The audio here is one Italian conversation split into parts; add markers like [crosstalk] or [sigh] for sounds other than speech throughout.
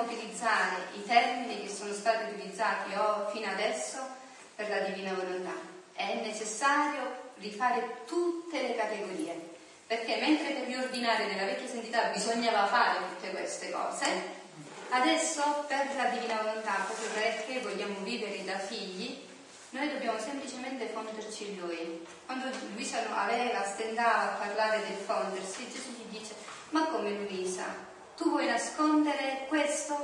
dobbiamo utilizzare i termini che sono stati utilizzati fino adesso per la divina volontà. È necessario rifare tutte le categorie, perché mentre per riordinare nella vecchia santità bisognava fare tutte queste cose, adesso per la divina volontà, proprio perché vogliamo vivere da figli, noi dobbiamo semplicemente fonderci in Lui. Quando Luisa aveva, stendava a parlare del fondersi, Gesù gli dice, ma come Luisa, tu vuoi nascondere questo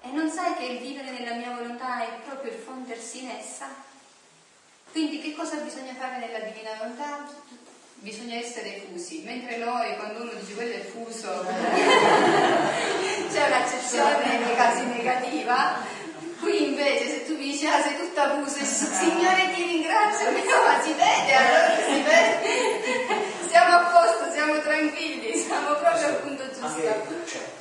e non sai che il vivere nella mia volontà è proprio il fondersi in essa? Quindi che cosa bisogna fare nella divina volontà? Bisogna essere fusi, mentre noi quando uno dice quello è fuso [laughs] c'è un'accezione casi negativa, Qui invece se tu dici, ah sei tutta fusa, Signore ti ringrazio, ma si vede, allora si vede. Siamo a posto, siamo tranquilli, siamo proprio al punto giusto.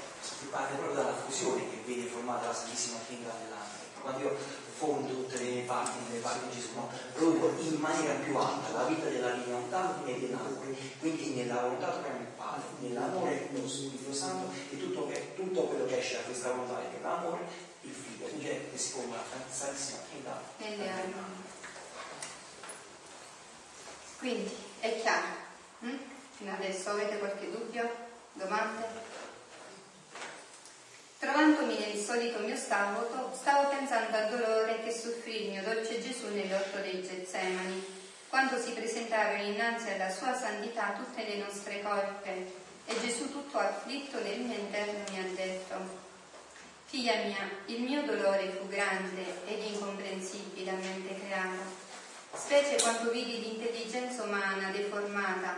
Parte proprio dalla fusione che viene formata la Santissima Trinità dell'anima. Quando io fondo tutte le parti, le parti di Gesù, no? proprio in maniera più alta, la vita della divinità e dell'amore. Quindi nella volontà troviamo il Padre, nell'amore lo Spirito Santo e tutto, tutto quello che esce da questa volontà è che l'amore il figlio, quindi è che si forma la Santissima Trinità. Nelle anime. Quindi è chiaro. Hm? Fino adesso avete qualche dubbio? Domande? Trovandomi nel solito mio stato, stavo pensando al dolore che soffrì il mio dolce Gesù nell'orto dei Getsemani, quando si presentarono innanzi alla sua santità tutte le nostre colpe, e Gesù tutto afflitto nel mio interno mi ha detto, Figlia mia, il mio dolore fu grande ed incomprensibile a mente creata, specie quando vidi l'intelligenza umana deformata,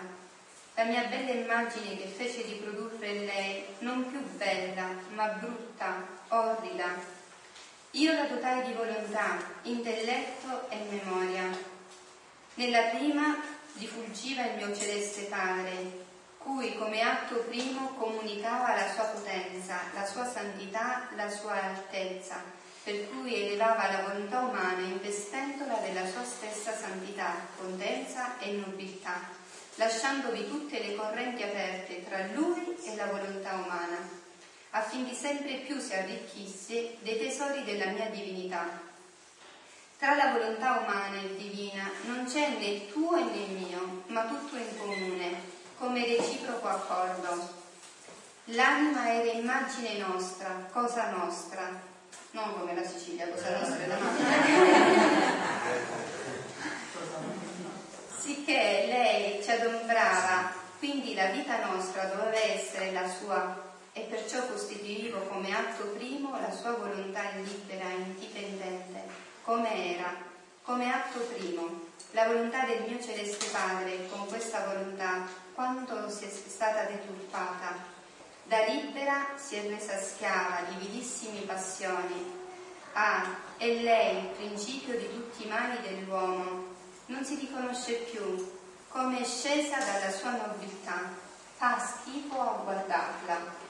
la mia bella immagine che fece di produrre in lei, non più bella, ma brutta, orrida. Io la dotai di volontà, intelletto e memoria. Nella prima rifulgiva il mio celeste Padre, cui come atto primo comunicava la sua potenza, la sua santità, la sua altezza, per cui elevava la volontà umana investendola della sua stessa santità, potenza e nobiltà, lasciandovi tutte le correnti aperte tra lui e la volontà umana, affinché sempre più si arricchisse dei tesori della mia divinità. Tra la volontà umana e divina non c'è né tuo né mio, ma tutto in comune come reciproco accordo. L'anima era immagine nostra, cosa nostra, non come la Sicilia, cosa nostra è la Sicché lei ci adombrava, quindi la vita nostra doveva essere la sua e perciò costituivo come atto primo la sua volontà libera e indipendente, come era, come atto primo, la volontà del mio celeste Padre con questa volontà quanto sia stata deturpata. Da libera si è resa schiava di vilissime passioni. Ah, e lei, principio di tutti i mali dell'uomo, non si riconosce più, come è scesa dalla sua nobiltà. Fa schifo a guardarla.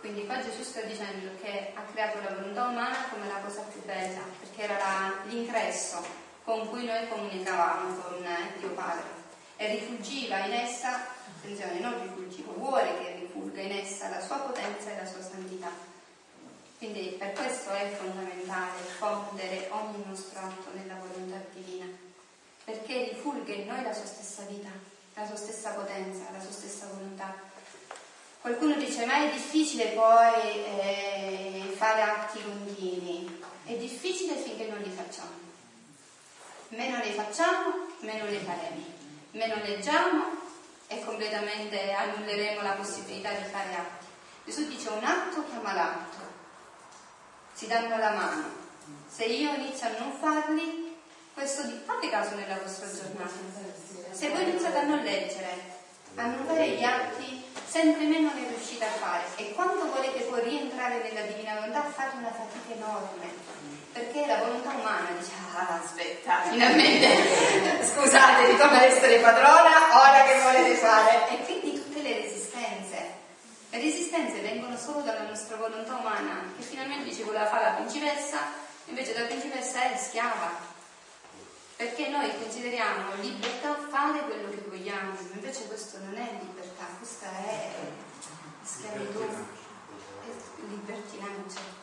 Quindi qua Gesù sta dicendo che ha creato la volontà umana come la cosa più bella, perché era la, l'ingresso con cui noi comunicavamo con Dio Padre e rifuggiva in essa, attenzione, non rifuggiva, vuole che rifugga in essa la sua potenza e la sua santità. Quindi per questo è fondamentale fondere ogni nostro atto nella volontà divina, perché rifulga in noi la sua stessa vita, la sua stessa potenza, la sua stessa volontà. Qualcuno dice, ma è difficile poi eh, fare atti continui. È difficile finché non li facciamo. Meno li facciamo, meno li faremo meno leggiamo e completamente annulleremo la possibilità di fare atti. Gesù dice un atto chiama l'atto, si danno la mano. Se io inizio a non farli, questo di... fate caso nella vostra giornata. Se voi iniziate a non leggere, a non fare gli atti, sempre meno ne riuscite a fare. E quando volete poi rientrare nella divina volontà, fate una fatica enorme perché la volontà umana dice ah aspetta finalmente [laughs] scusate ritorno ad essere padrona ora che volete fare e quindi tutte le resistenze le resistenze vengono solo dalla nostra volontà umana che finalmente dice voleva fare la principessa invece la principessa è schiava perché noi consideriamo libertà fare quello che vogliamo invece questo non è libertà questa è schiavitù è libertinaggio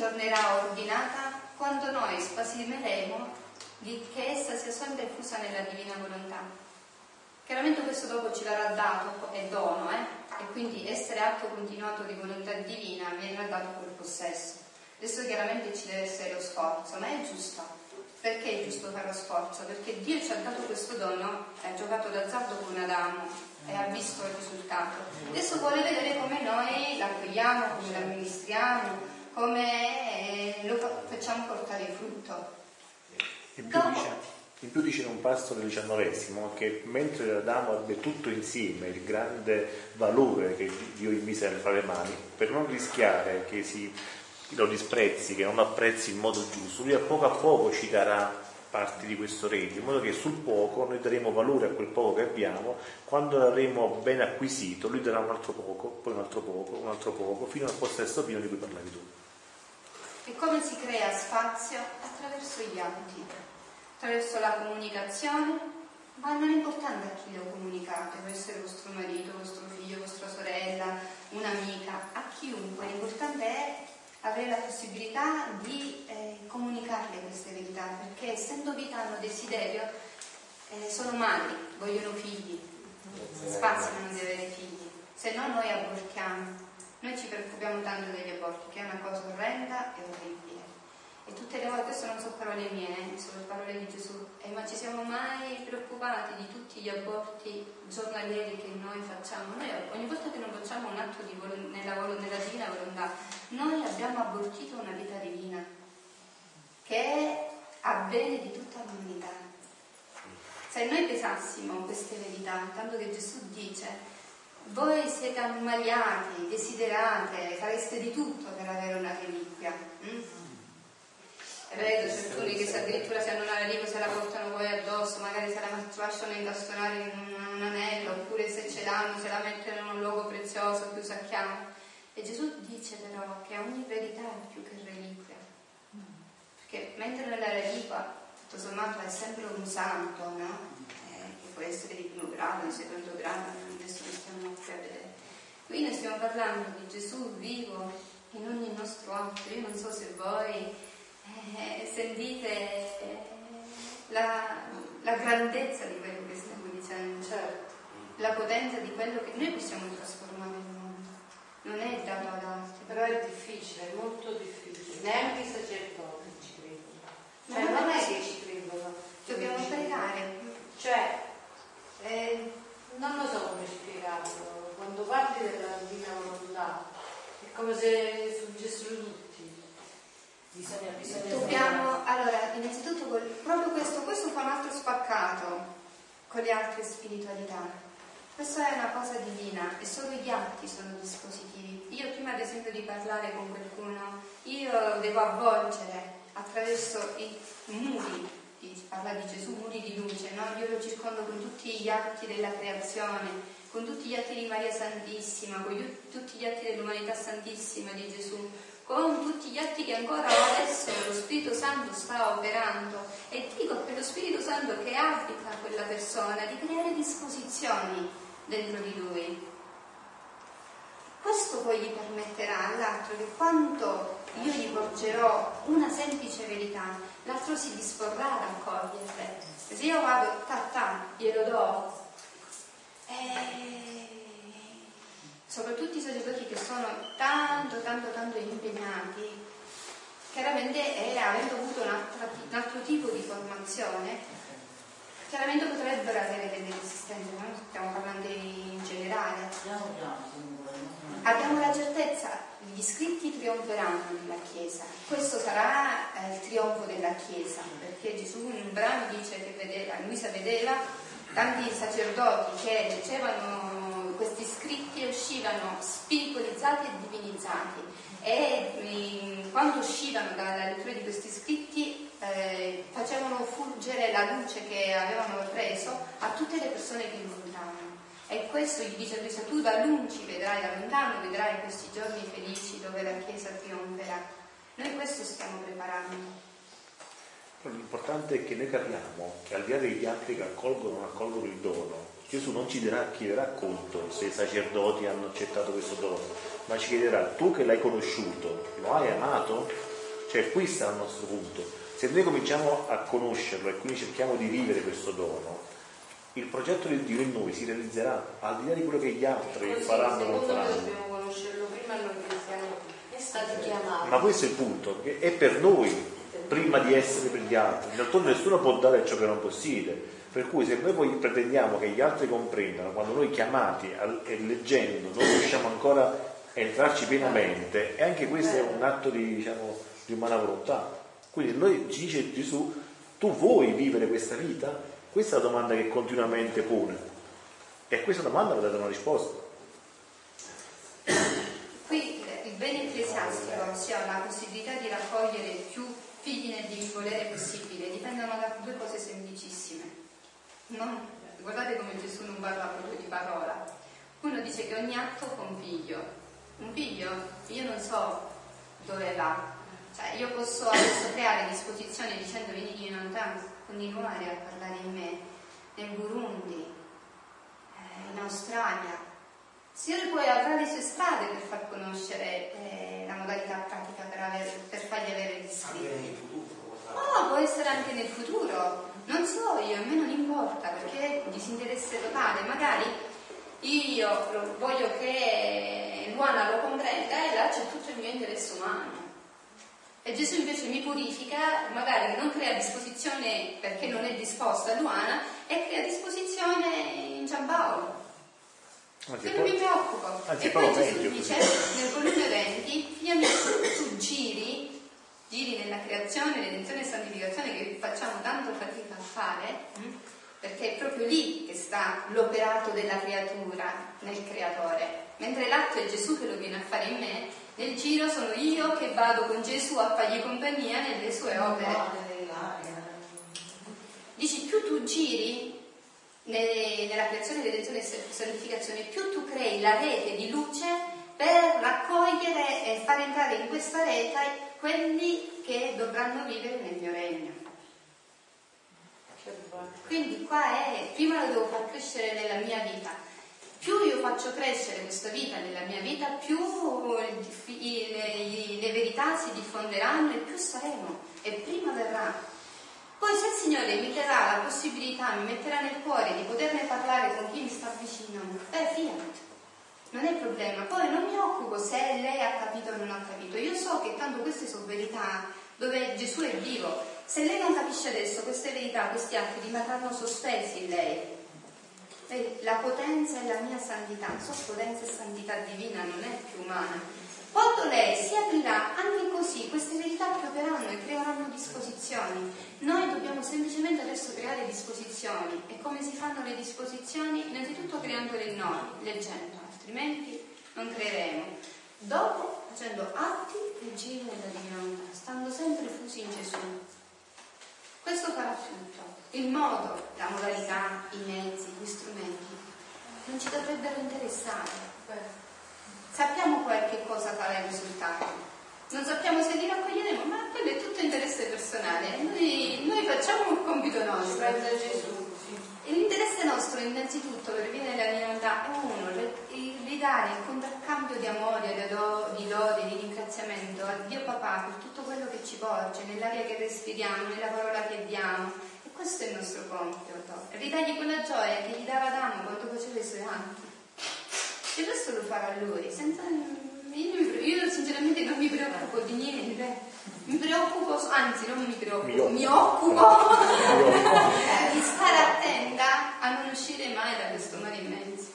tornerà ordinata quando noi spasimeremo di che essa sia sempre fusa nella divina volontà. Chiaramente questo dopo ci verrà dato, è dono, quindi essere atto continuato di volontà divina viene dato col possesso. Adesso chiaramente ci deve essere lo sforzo, ma è giusto. Perché è giusto fare lo sforzo? Perché Dio ci ha dato questo dono, ha giocato d'azzardo con Adamo e ha visto il risultato. Adesso vuole vedere come noi l'accogliamo, come l'amministriamo, come eh, lo facciamo portare frutto. Più, dice, in più dice in un passo del diciannovesimo che mentre Adamo ebbe tutto insieme il grande valore che Dio gli mise fra le mani, per non rischiare che si lo disprezzi, che non apprezzi in modo giusto, lui a poco a poco ci darà parti di questo regno, in modo che sul poco noi daremo valore a quel poco che abbiamo, quando l'avremo ben acquisito, lui darà un altro poco, poi un altro poco, un altro poco, fino al possesso pieno di cui parlavi tu. E come si crea spazio? Attraverso gli atti, attraverso la comunicazione, ma non è importante a chi lo comunicate, può essere vostro marito, vostro figlio, vostra sorella, un'amica, a chiunque, l'importante è avere la possibilità di eh, comunicarle queste verità, perché essendo vita hanno desiderio, eh, sono madri, vogliono figli, spaziano di avere figli, se no noi abortiamo. Noi ci preoccupiamo tanto degli aborti, che è una cosa orrenda e orribile. E tutte le volte, sono parole mie, sono parole di Gesù, eh, ma ci siamo mai preoccupati di tutti gli aborti giornalieri che noi facciamo? Noi ogni volta che non facciamo un atto vol- nella, vol- nella divina volontà, noi abbiamo abortito una vita divina, che è a bene di tutta l'umanità. Se noi pesassimo queste verità, tanto che Gesù dice voi siete ammaliati, desiderate, fareste di tutto per avere una reliquia. Mm? C'è alcuni che addirittura se hanno una reliquia se la portano poi addosso, magari se la lasciano incastonare in un, un anello, oppure se ce l'hanno se la mettono in un luogo prezioso più sacchiamo. E Gesù dice però che ogni verità è più che reliquia. Perché mentre nella reliquia, tutto sommato, è sempre un santo, no? può essere di primo grado, di secondo grado, adesso lo stiamo qui a vedere. Qui noi stiamo parlando di Gesù vivo in ogni nostro atto. Io non so se voi eh, sentite la, la, grandezza di quello che stiamo dicendo, certo. la potenza di quello che noi possiamo trasformare il mondo. Non è dato ad altri. Però è difficile, è molto difficile. Neanche i sacerdoti ci credono. Cioè, non è che ci credono. Dobbiamo pregare. Cioè, eh, non lo so come spiegarlo, quando parli della divina volontà è come se suggessero tutti. Bisogna, bisogna Dobbiamo, allora, innanzitutto proprio questo, questo fa un altro spaccato con le altre spiritualità. Questa è una cosa divina e solo gli atti sono dispositivi. Io prima ad esempio di parlare con qualcuno, io devo avvolgere attraverso i muri parla di Gesù, muri di luce, no? Io lo circondo con tutti gli atti della creazione, con tutti gli atti di Maria Santissima, con tutti gli atti dell'umanità Santissima di Gesù, con tutti gli atti che ancora adesso lo Spirito Santo sta operando e dico per lo Spirito Santo che abita quella persona di creare disposizioni dentro di lui. Questo poi gli permetterà all'altro che quando io gli porgerò una semplice verità, l'altro si disporrà ad accoglierle. Se io vado, ta ta, glielo do. E... Soprattutto i sacerdoti che sono tanto, tanto, tanto impegnati, chiaramente è, avendo avuto un altro, un altro tipo di formazione, chiaramente potrebbero avere delle resistenze, ma stiamo parlando in generale. Abbiamo la certezza gli scritti trionferanno nella Chiesa. Questo sarà eh, il trionfo della Chiesa, perché Gesù in un brano dice che vedeva, Luisa vedeva tanti sacerdoti che leggevano questi scritti uscivano spiritualizzati e divinizzati e mh, quando uscivano dalla lettura di questi scritti eh, facevano fulgere la luce che avevano preso a tutte le persone che incontravano. E questo gli dice Luisa, tu da lungi vedrai, da lontano vedrai questi giorni felici dove la Chiesa trionferà. Noi questo stiamo preparando. L'importante è che noi capiamo che al di là degli altri che accolgono o non accolgono il dono, Gesù non ci dirà, chiederà conto se i sacerdoti hanno accettato questo dono, ma ci chiederà tu che l'hai conosciuto, lo hai amato? Cioè questo è il nostro punto. Se noi cominciamo a conoscerlo e quindi cerchiamo di vivere questo dono, il progetto di Dio in noi si realizzerà al di là di quello che gli altri Così, faranno o non faranno. dobbiamo conoscerlo prima noi siamo stati chiamati. Ma questo è il punto, è per noi prima di essere per gli altri. D'altronde nessuno può dare ciò che non possiede. Per cui se noi pretendiamo che gli altri comprendano, quando noi chiamati e leggendo non riusciamo ancora a entrarci pienamente, e anche questo è un atto di, diciamo, di umana volontà. Quindi noi ci dice Gesù, tu vuoi vivere questa vita? Questa è la domanda che continuamente pone. E a questa domanda va data una risposta. Qui il bene ecclesiastico, ossia la possibilità di raccogliere più figli nel volere possibile, dipendono da due cose semplicissime. Non, guardate come Gesù non parla proprio di parola. Uno dice che ogni atto fa un figlio. Un figlio, io non so dove va. Cioè, io posso adesso creare disposizioni dicendo vieni di lontano, continuare a parlare in me, nel Burundi, eh, in Australia. Signore poi avrà le sue strade per far conoscere eh, la modalità pratica per, fargli avere gli guarda. No, può essere anche nel futuro, non so io, a me non importa perché è disinteresse totale, magari io lo- voglio che Luana lo comprenda e là c'è tutto il mio interesse umano. E Gesù invece mi purifica, magari non crea disposizione perché non è disposta a Luana e crea disposizione in Giampaolo. Anzi, Che non mi preoccupo. anzi, e poi Gesù meglio dice così. nel volume 20, figlia mia, tu giri, giri nella creazione, redenzione e santificazione che facciamo tanto fatica a fare, mm? perché è proprio lì che sta l'operato della creatura nel creatore. Mentre l'atto è Gesù che lo viene a fare in me, nel giro sono io che vado con Gesù a fargli compagnia nelle sue opere. Dici, più tu giri nella creazione, redenzione e santificazione, più tu crei la rete di luce per raccogliere e far entrare in questa rete quelli che dovranno vivere nel mio regno. Quindi qua è, prima lo devo far crescere nella mia vita. Più io faccio crescere questa vita nella mia vita, più i- le, le verità si diffonderanno e più saremo e prima verrà. Poi se il Signore mi darà la possibilità, mi metterà nel cuore di poterne parlare con chi mi sta vicino, beh, fiat, non è problema. Poi non mi occupo se lei ha capito o non ha capito. Io so che tanto queste sono verità dove Gesù è vivo. Se lei non capisce adesso queste verità, questi atti rimarranno sospesi in lei. La potenza è la mia santità, so potenza e santità divina, non è più umana. Quando lei si aprirà, anche così queste verità pioveranno e creeranno disposizioni. Noi dobbiamo semplicemente adesso creare disposizioni. E come si fanno le disposizioni? Innanzitutto creandole noi, leggendo, altrimenti non creeremo. Dopo facendo atti e giri nella divinità, stando sempre fusi in Gesù. Questo farà tutto. Il modo, la modalità, i mezzi, gli strumenti non ci dovrebbero interessare. Sappiamo qualche cosa farà il risultato. Non sappiamo se li raccoglieremo, ma quello è tutto interesse personale. Noi, noi facciamo il compito nostro. E L'interesse nostro innanzitutto per vivere nella divinità è uno, ridare il contraccambio di amore, di lode, di ringraziamento a Dio Papà per tutto quello che ci porge, nell'aria che respiriamo, nella parola che diamo. E questo è il nostro compito. Ridargli quella gioia che gli dava Adamo quando faceva i suoi atti. E questo lo farà lui, senza... Io, sinceramente non mi preoccupo di niente. Mi preoccupo, anzi non mi preoccupo, Mi mi occupo. occupo [laughs] di stare attenta a non uscire mai da questo mare immenso.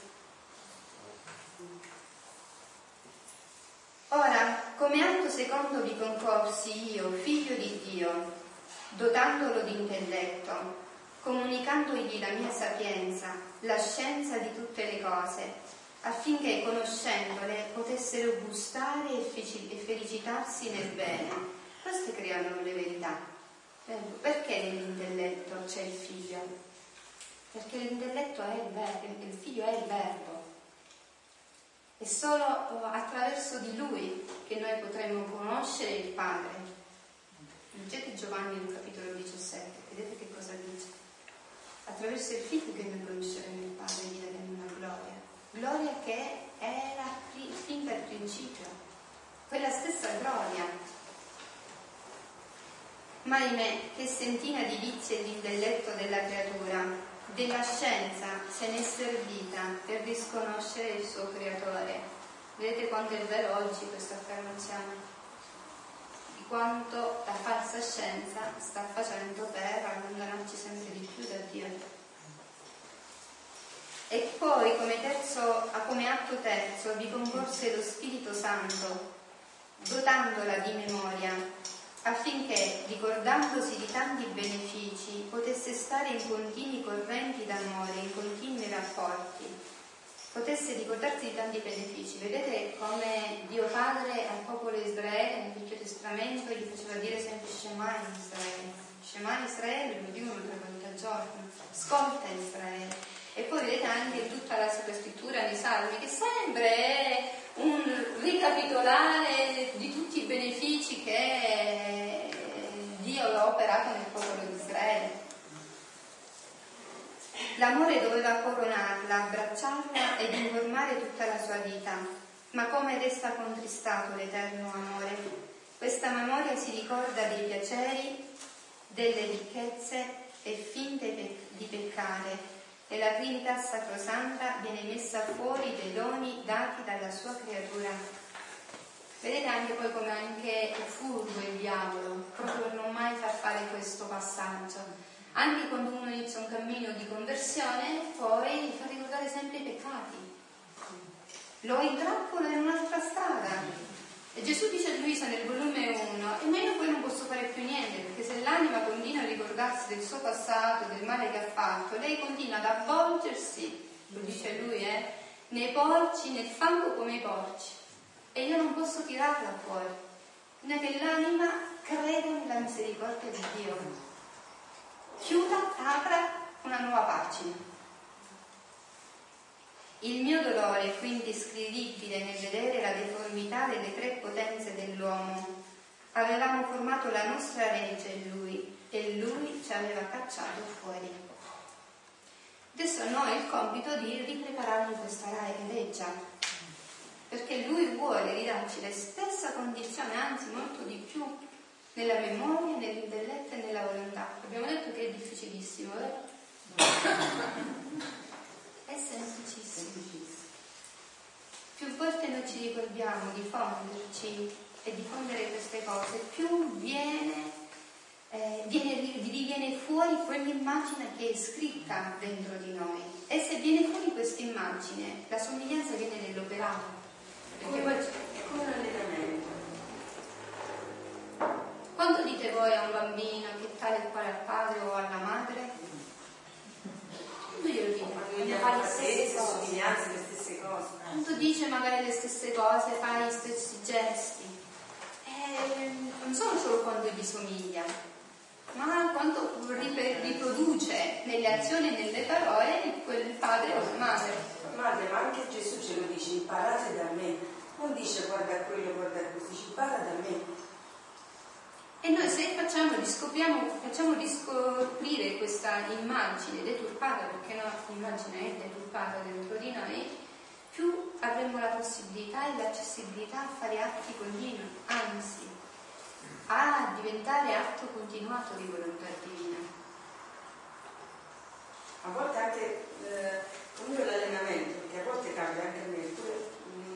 Ora, come atto secondo vi concorsi io, figlio di Dio, dotandolo di intelletto, comunicandogli la mia sapienza, la scienza di tutte le cose, affinché conoscendole potessero gustare e felicitarsi nel bene. Queste creano le verità. Perché nell'intelletto c'è il figlio? Perché l'intelletto è il verbo, il figlio è il verbo. È solo eh, attraverso di lui che noi potremo conoscere il Padre. Leggete Giovanni nel capitolo 17, vedete che cosa dice. Attraverso il figlio che noi conosceremo il Padre gli daremo una gloria. Gloria che era fin dal principio. Quella stessa gloria. Ma ahimè, che sentina di vizi e l'intelletto della creatura, della scienza se n'è servita per disconoscere il suo creatore. Vedete quanto è vero oggi questa affermazione? Di quanto la falsa scienza sta facendo per allontanarci sempre di più da Dio. E poi come, terzo, come atto terzo vi concorse lo Spirito Santo, dotandola di memoria affinché, ricordandosi di tanti benefici, potesse stare in continui correnti d'amore, in continui rapporti, potesse ricordarsi di tanti benefici. Vedete come Dio Padre al popolo di Israele nel Vecchio Testamento gli faceva dire sempre Shema in Israele. Shema in Israele lo dicono tre volte al giorno, ascolta Israele. E poi vedete anche tutta la Sacra Scrittura nei Salmi che sempre è un ricapitolare di tutti i benefici che Dio ha operato nel popolo di Israele. L'amore doveva coronarla, abbracciarla ed informare tutta la sua vita. Ma come resta contristato l'eterno amore? Questa memoria si ricorda dei piaceri, delle ricchezze e finte di peccare e la Trinità Sacrosanta viene messa fuori dei doni dati dalla sua creatura. Vedete anche poi come anche è furbo il diavolo, proprio non mai far fare questo passaggio. Anche quando uno inizia un cammino di conversione, poi gli fa ricordare sempre i peccati. Lo intrappola in un'altra strada e Gesù dice a Luisa nel volume 1, e io poi non posso fare più niente, perché se l'anima continua a ricordarsi del suo passato, del male che ha fatto, lei continua ad avvolgersi, lo dice lui, eh, nei porci, nel fango come i porci. E io non posso tirarla fuori. Bisogna che l'anima creda nella misericordia di Dio. Chiuda, apra una nuova pagina. Il mio dolore è quindi scrivibile nel vedere la deformità delle tre potenze dell'uomo. Avevamo formato la nostra legge in lui e lui ci aveva cacciato fuori. Adesso a noi il compito di ripreparargli questa legge, perché lui vuole ridarci la stessa condizione, anzi molto di più, nella memoria, nell'intelletto e nella volontà. Abbiamo detto che è difficilissimo, vero? È semplicissimo. Più volte noi ci ricordiamo di fonderci e di fondere queste cose, più viene, eh, viene, riviene fuori quell'immagine che è scritta dentro di noi. E se viene fuori questa immagine, la somiglianza viene nell'operato. Perché è come un allenamento. Quando dite voi a un bambino che tale e quale al padre o alla madre? Quando glielo dico? Quindi fa le stesse somiglianze, le stesse cose. Quando dice magari le stesse cose, fa gli stessi gesti. Eh, non sono solo quando gli somiglia, ma quando riproduce nelle azioni e nelle parole quel padre o la madre. Madre, ma anche Gesù ce lo dice, imparate da me. Non dice guarda quello, guarda questo, dice impara da me. E noi se facciamo, facciamo riscoprire questa immagine deturpata, perché no, l'immagine è deturpata dentro di noi, più avremo la possibilità e l'accessibilità a fare atti continui, anzi, a diventare atto continuato di volontà divina. A volte anche eh, come l'allenamento, perché a volte cambia anche a me,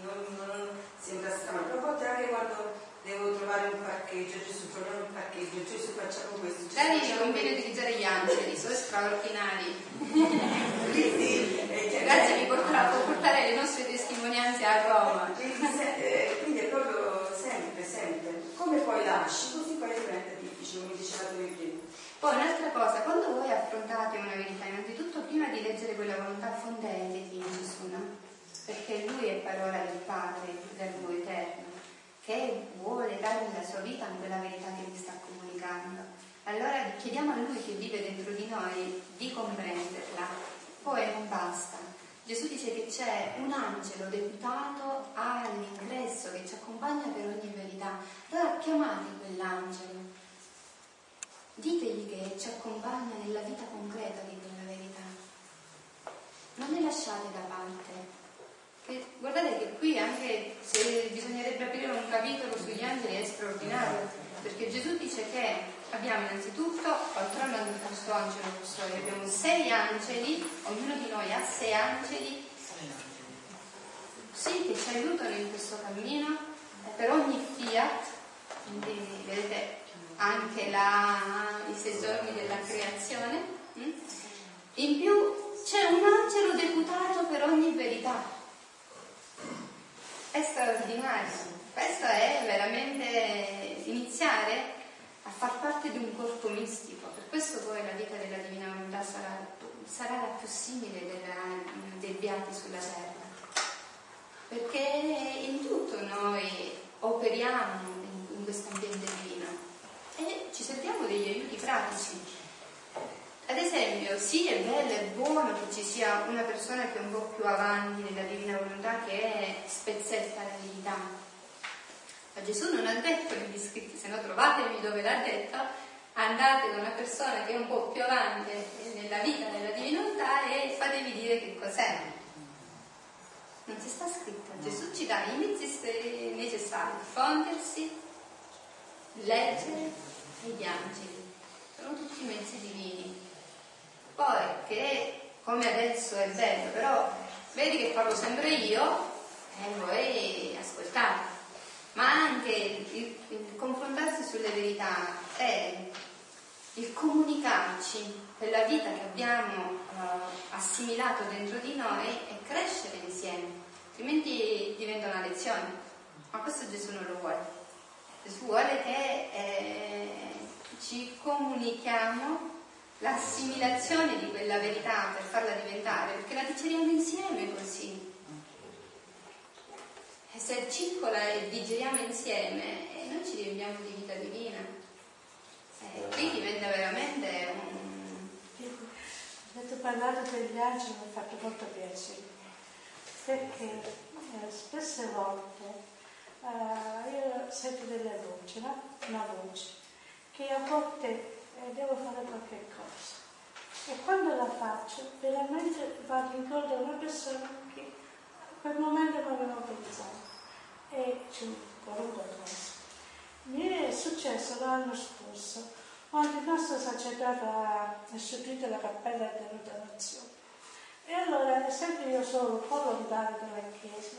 non, non sembra strano, però a volte anche quando devo trovare un parcheggio, Gesù troviamo un parcheggio, Gesù facciamo questo. Gesù Dani ci conviene utilizzare gli angeli, sono straordinari. [laughs] Quindi, Grazie, mi porterà a portare le nostre testimonianze a Roma. Quindi, eh, quindi, è proprio sempre, sempre. Come poi lasci, così poi diventa difficile, come diceva tu prima. Poi un'altra cosa, quando voi affrontate una verità, innanzitutto prima di leggere quella volontà fondetevi in Gesù, no? Perché Lui è parola del Padre, del Verbo eterno che vuole darmi la sua vita in quella verità che mi sta comunicando. Allora chiediamo a Lui che vive dentro di noi di comprenderla. Poi non basta. Gesù dice che c'è un angelo deputato all'ingresso che ci accompagna per ogni verità. Allora chiamate quell'angelo. Ditegli che ci accompagna nella vita concreta di quella verità. Non le lasciate da parte e guardate che qui anche se bisognerebbe aprire un capitolo sugli angeli è straordinario, perché Gesù dice che abbiamo innanzitutto, oltre al nostro angelo custode, abbiamo sei angeli, ognuno di noi ha sei angeli, sì, che ci aiutano in questo cammino, per ogni fiat, quindi vedete anche la, i sei giorni della creazione, hm? in più c'è un angelo deputato per ogni verità. È straordinario. Questo è veramente iniziare a far parte di un corpo mistico. Per questo poi la vita della Divina Volontà sarà, sarà la più simile della, dei beati sulla terra. Perché in tutto noi operiamo in, in questo ambiente divino e ci serviamo degli aiuti pratici. Ad esempio, sì, è bello, è buono sia una persona che è un po' più avanti nella divina volontà che spezzetta l'eredità. Ma Gesù non ha detto negli scritti, se no trovatemi dove l'ha detto, andate da una persona che è un po' più avanti nella vita della divina volontà e fatevi dire che cos'è. Non si sta scritto. Gesù ci dà i mezzi necessari, fondersi, leggere e gli angeli. Sono tutti mezzi divini. Poi, che come adesso è bello, però vedi che parlo sempre io e voi ascoltate. Ma anche il, il confrontarsi sulle verità e il comunicarci per la vita che abbiamo uh, assimilato dentro di noi e crescere insieme, altrimenti diventa una lezione. Ma questo Gesù non lo vuole. Gesù vuole che eh, ci comunichiamo l'assimilazione di quella verità per farla diventare, perché la digeriamo insieme così. E se circola e digeriamo insieme, eh, noi ci riempiamo di vita divina. Eh, qui diventa veramente un... Avete parlato degli angeli, mi ha fatto molto piacere, perché eh, spesse volte eh, io sento delle voci, no? una voce, che a volte eh, devo fare qualche cosa. E quando la faccio, veramente vado incontro a una persona che in quel momento non avevo pensato. E ci qualunque cosa. Mi è successo l'anno scorso, quando il nostro sacerdote ha istituito la cappella dell'adorazione. E allora, essendo io solo un po' lontano dalla chiesa,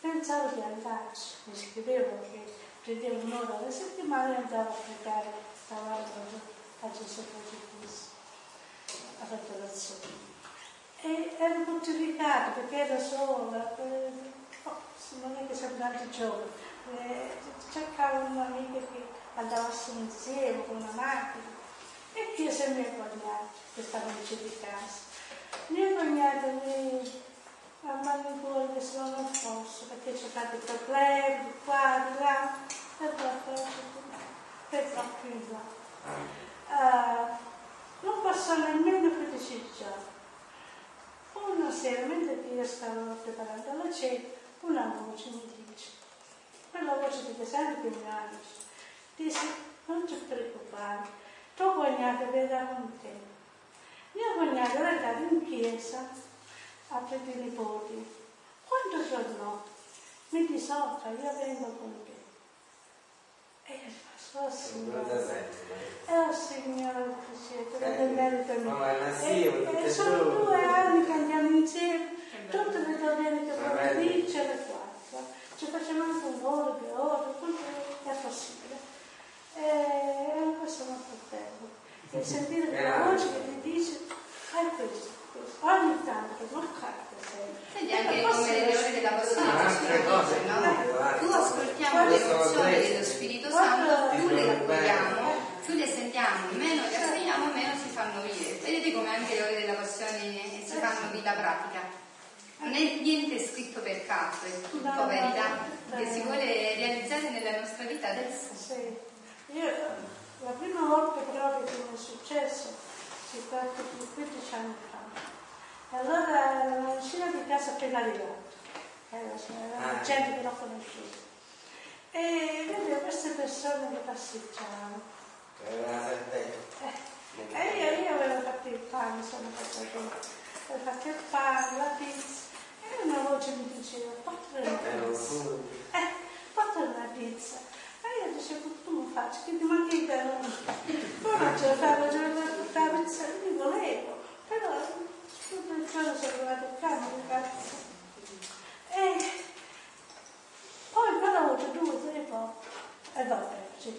pensavo di andarci, mi scrivevo che prendevo un'ora alla settimana e andavo a pregare davanti a Gesù Crocifisso, all'adorazione. E ero mortificata perché ero sola, eh, oh, non è che tanti giorni, eh, cercavo un'amica che andassimo insieme con una macchina e chiese ai miei cognati che stavano vicino di casa. I miei cognati mi andavano fuori che se no non posso perché c'è tanti problemi qua, di là, e poi per là. Uh, non passò nemmeno 15 giorni. Una sera, mentre io stavo preparando la cena, una voce mi dice, quella voce di sempre che mi amici, dice, non ti preoccupare, tuo cognato verrà con te. Mio cognato era andato in chiesa a prendere i nipoti. Quando tornò, mi disse, Olga, io vengo con te. E io oh Signore, oh Signore, siete mio. E, e sono due anni che andiamo insieme, tutte le domeniche pomeriggio alle quattro. Ci facciamo anche un ore, due ore, quanto è possibile. E questo è molto bello. E sentire la voce che ti dice, fai questo, questo. Ogni tanto, non sempre. Senti anche come le ore della passione, no? Più ascoltiamo le emozioni dello Spirito Santo, più le raccogliamo, più le sentiamo, meno le ascoltiamo, meno si fanno vivere. Vedete come anche le ore della passione si fanno vita pratica. Non è niente scritto per caso, è tutto verità che si vuole realizzare nella nostra vita adesso. Sì. Io la prima volta proprio che mi è successo si tratta di 15 anni. Allora una vicina di casa appena arrivato era un gente che l'ho conosciuto. E vedevo queste persone che passeggiavano. Eh, e io, io avevo fatto il pane, sono passato, avevo fatto il pane, la pizza, e una voce mi diceva, portami una eh, pizza. Eh, portami una pizza. E io dicevo, tu mi faccio, che ti manca il bello. Poi non ce la favo, ce la favo, la pizza, non volevo, però fai sono arrivata a casa, e poi ho avuto due, tre volte, e dopo ci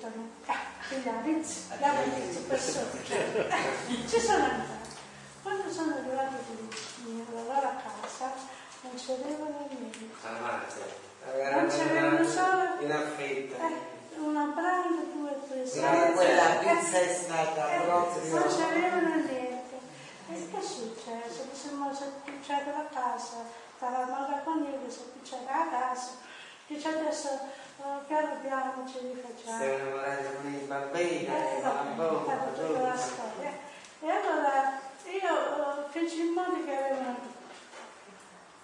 quindi all'inizio, abbiamo iniziato persone, ci sono andata. Quando sono arrivata qui, lavorare a casa, non c'erano niente. Non c'erano solo in affetta. eh, una branda, due tre Era quella princessa da eh, proprio. non c'erano niente. E che è successo? Mi sono appicciata la casa, stavamo da famiglia, si appicciata la casa, dice adesso eh, piano piano ci rifacciamo. Stiamo lavorando con i bambini, Eh, no, fatto tutta la storia. E allora io eh, feci in modo che avevano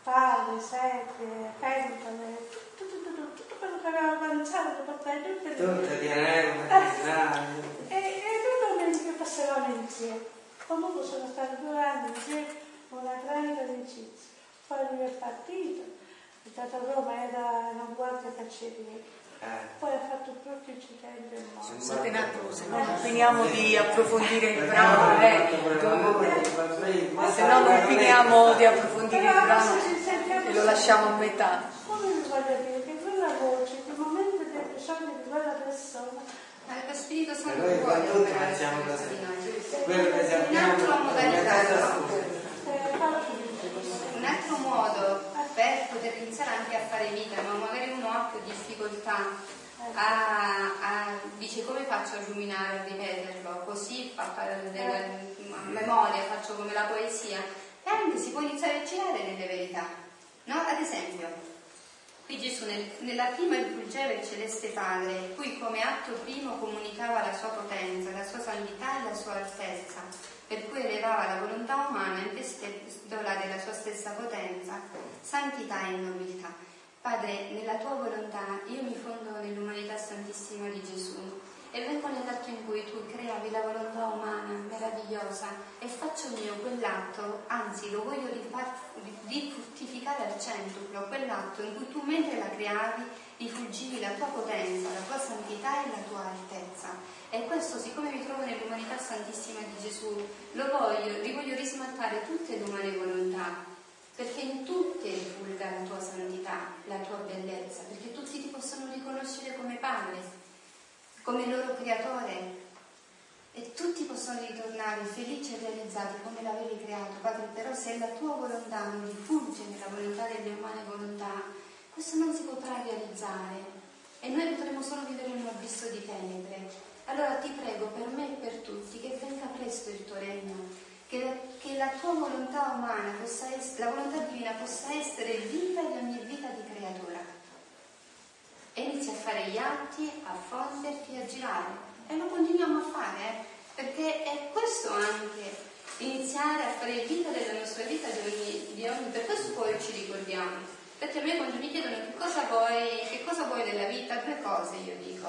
pale, sete, pentole, tutto, tutto, tutto, tutto quello che aveva avanzato, portai tutte le Tutta di erba, di [laughs] e, e due domenica passavamo insieme. Comunque sono stati due anni insieme, una grande amicizia. Poi lui è partito, è stato a Roma, era una guardia cancelliere. Eh. Poi ha fatto proprio incidente e morto. Scusate un attimo, se no non finiamo di approfondire il brano, eh, dopo- se no non finiamo di approfondire il brano e lo lasciamo a metà. Come vi voglio dire che quella voce, il momento del bisogno di quella persona, Ma lo Spirito Santo noi vuole quando operare su di noi. Quello che sappiamo Un'altra modalità, eh, Un altro modo per poter iniziare anche a fare vita, ma magari uno ha più difficoltà a, a- dice come faccio a ruminare, a ripeterlo, così fa fare della a memoria, faccio come la poesia, e anche si può iniziare a girare nelle verità. No? Ad esempio, qui Gesù nel- nella prima rifulgeva il celeste Padre, cui come atto primo comunicava la sua potenza, la sua santità e la sua altezza, per cui elevava la volontà umana in festedola della sua stessa potenza, santità e nobiltà. Padre, nella tua volontà io mi fondo nell'umanità santissima di Gesù e vengo nell'atto in cui tu creavi la volontà umana meravigliosa e faccio mio quell'atto, anzi lo voglio rifruttificare al centuplo, quell'atto in cui tu mentre la creavi rifuggivi la tua potenza, la tua santità e la tua altezza. E questo, siccome mi trovo nell'umanità santissima di Gesù, lo voglio, li voglio rismaltare tutte le umane volontà, perché in tutte rifulga la tua santità, la tua bellezza, perché tutti ti possono riconoscere come Padre, come loro creatore e tutti possono ritornare felici e realizzati come l'avevi creato, Padre, però se la tua volontà non rifugge nella volontà delle umane volontà, questo non si potrà realizzare e noi potremo solo vivere in un abisso di tenebre. Allora ti prego per me e per tutti che venga presto il tuo regno, che, che la tua volontà umana, possa es- la volontà divina possa essere viva in ogni vita di creatura. E inizi a fare gli atti, a fonderti, a girare. E lo continuiamo a fare, eh, perché è questo anche, iniziare a fare vita della nostra vita di ogni, di ogni- per questo poi ci ricordiamo. Perché a me quando mi chiedono che cosa vuoi, che cosa vuoi della vita, due cose io dico,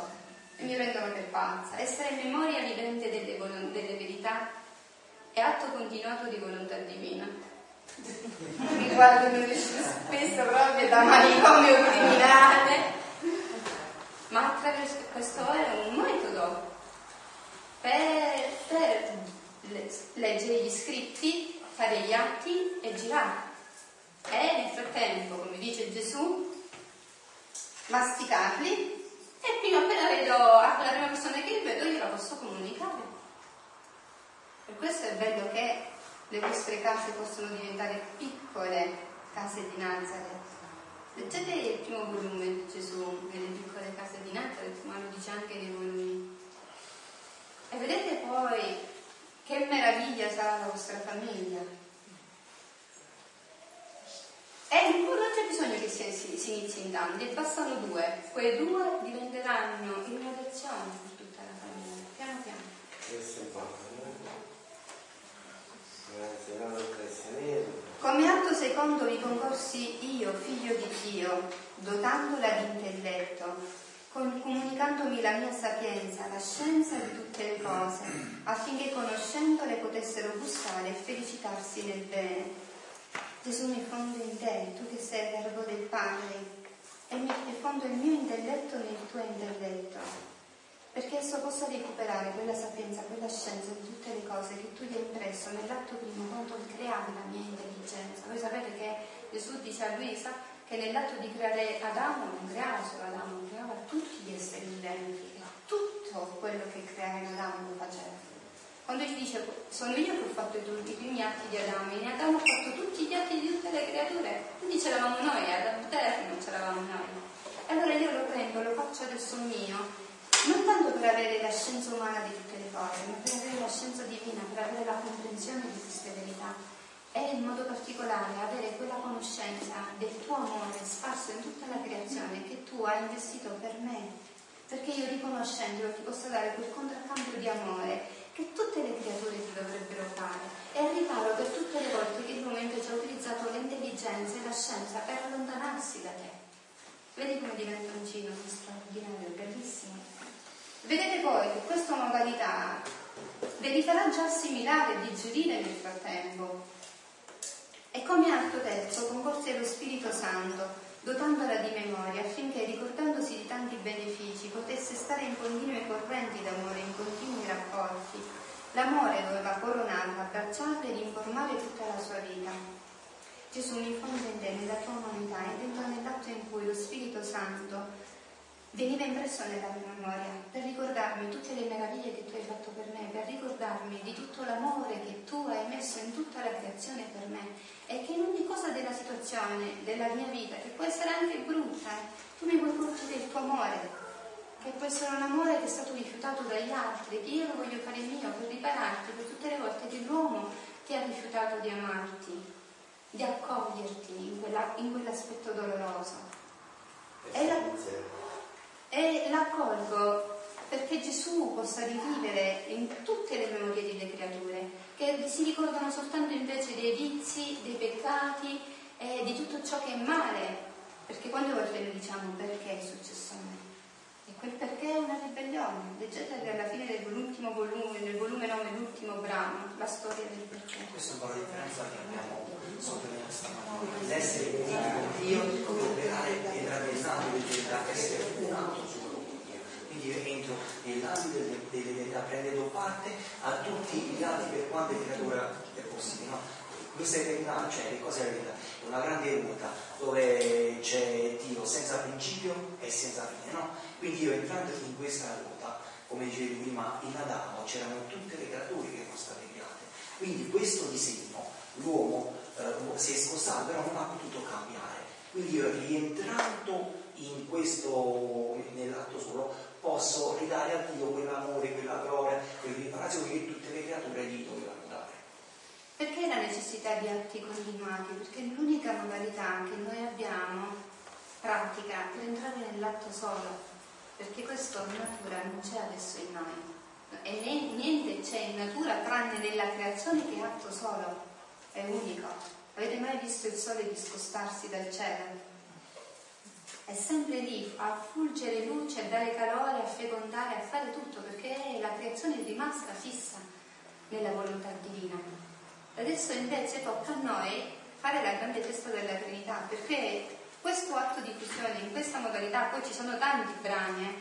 e mi prendono per pazza, essere memoria vivente delle, delle verità e atto continuato di volontà divina. [laughs] mi guardano spesso proprio da manicomio criminale. Ma attraverso questo è un metodo per, per le- leggere gli scritti, fare gli atti e girare. E nel frattempo, come dice Gesù, masticarli e prima appena vedo a quella prima persona che vedo io la posso comunicare. Per questo è bello che le vostre case possono diventare piccole case di Nazareth. Leggete il primo volume di Gesù nelle piccole case di Nazareth, ma lo dice anche nei volumi. E vedete poi che meraviglia sarà la vostra famiglia. E non c'è bisogno che si, si, si inizi in tanti, bastano due. Quei due diventeranno in relazione per tutta la famiglia, piano piano. Questo è Come atto secondo vi concorsi io, figlio di Dio, dotandola di intelletto, comunicandomi la mia sapienza, la scienza di tutte le cose, affinché conoscendole potessero gustare e felicitarsi nel bene. Gesù mi fondo in te, tu che sei verbo del Padre, e mi fondo il mio intelletto nel tuo intelletto. Perché esso possa recuperare quella sapienza, quella scienza di tutte le cose che tu gli hai impresso nell'atto primo quando creavi la mia intelligenza. Voi sapete che Gesù dice a Luisa che nell'atto di creare Adamo non creava solo Adamo, creava tutti gli esseri viventi, tutto quello che creava in Adamo lo faceva. Quando gli dice sono io che ho fatto i, primi atti di Adamo, in Adamo ho fatto tutti gli atti di tutte le creature, quindi c'eravamo noi, Adamo terno c'eravamo noi. E allora io lo prendo, lo faccio adesso mio non tanto per avere la scienza umana di tutte le cose, ma per avere la scienza divina, per avere la comprensione di queste verità e in modo particolare avere quella conoscenza del tuo amore sparso in tutta la creazione che tu hai investito per me, perché io riconoscendolo ti posso dare quel contraccambio di amore che tutte le creature ti dovrebbero fare e riparo per tutte le volte che l'uomo invece ha utilizzato l'intelligenza e la scienza per allontanarsi da te. Vedi come diventa un giro straordinario, bellissimo. Vedete poi che questa modalità ve li già assimilare e digerire nel frattempo. E come atto terzo concorse lo Spirito Santo, dotandola di memoria, affinché ricordandosi di tanti benefici potesse stare in continue correnti d'amore, in continui rapporti. L'amore doveva coronarla, abbracciarla ed informare tutta la sua vita. Gesù mi infonde in te nella tua umanità ed entra nell'atto in cui lo Spirito Santo veniva impresso nella mia memoria per ricordarmi tutte le meraviglie che tu hai fatto per me, per ricordarmi di tutto l'amore che tu hai messo in tutta la creazione per me e che in ogni cosa della situazione, della mia vita, che può essere anche brutta, eh, tu mi vuoi portare il tuo amore, che può essere un amore che è stato rifiutato dagli altri, che io lo voglio fare mio per ripararti per tutte le volte che l'uomo ti ha rifiutato di amarti, di accoglierti in, quella, in quell'aspetto doloroso. E la, e l'accolgo perché Gesù possa rivivere in tutte le memorie delle creature, che si ricordano soltanto invece dei vizi, dei peccati e di tutto ciò che è male, perché quante volte noi diciamo perché è successo a me? Quel perché è una ribellione. Leggete alla fine dell'ultimo volume, nel volume 9, l'ultimo brano, la storia del perché. Questa è un po' la differenza che abbiamo sottolineato stamattina. L'essere uniti con Dio, operare e ravvisare l'identità, essere un altro su quello con Dio. Quindi io entro nell'ambito dell'identità, prendendo parte a tutti gli altri per quante creature è possibile. No? Questa è verità, cioè che cosa è verità? È una grande ruota dove c'è Dio senza principio e senza fine, no? Quindi io entrando in questa ruota, come dicevi prima, in Adamo c'erano tutte le creature che erano state create. Quindi questo disegno l'uomo eh, si è spostato, però non ha potuto cambiare. Quindi io rientrando in questo, nell'atto solo, posso ridare a Dio quell'amore, quella gloria, quella riparazione che tutte le creature gli dovevano perché la necessità di atti continuati? Perché l'unica modalità che noi abbiamo pratica per entrare nell'atto solo, perché questo in natura non c'è adesso in noi. E niente c'è in natura tranne nella creazione che è atto solo, è unico. Avete mai visto il sole discostarsi dal cielo? È sempre lì a fulgere luce, a dare calore, a fecondare, a fare tutto, perché la creazione è rimasta fissa nella volontà divina. Adesso invece tocca a noi fare la grande festa della Trinità, perché questo atto di fusione, in questa modalità, poi ci sono tanti brani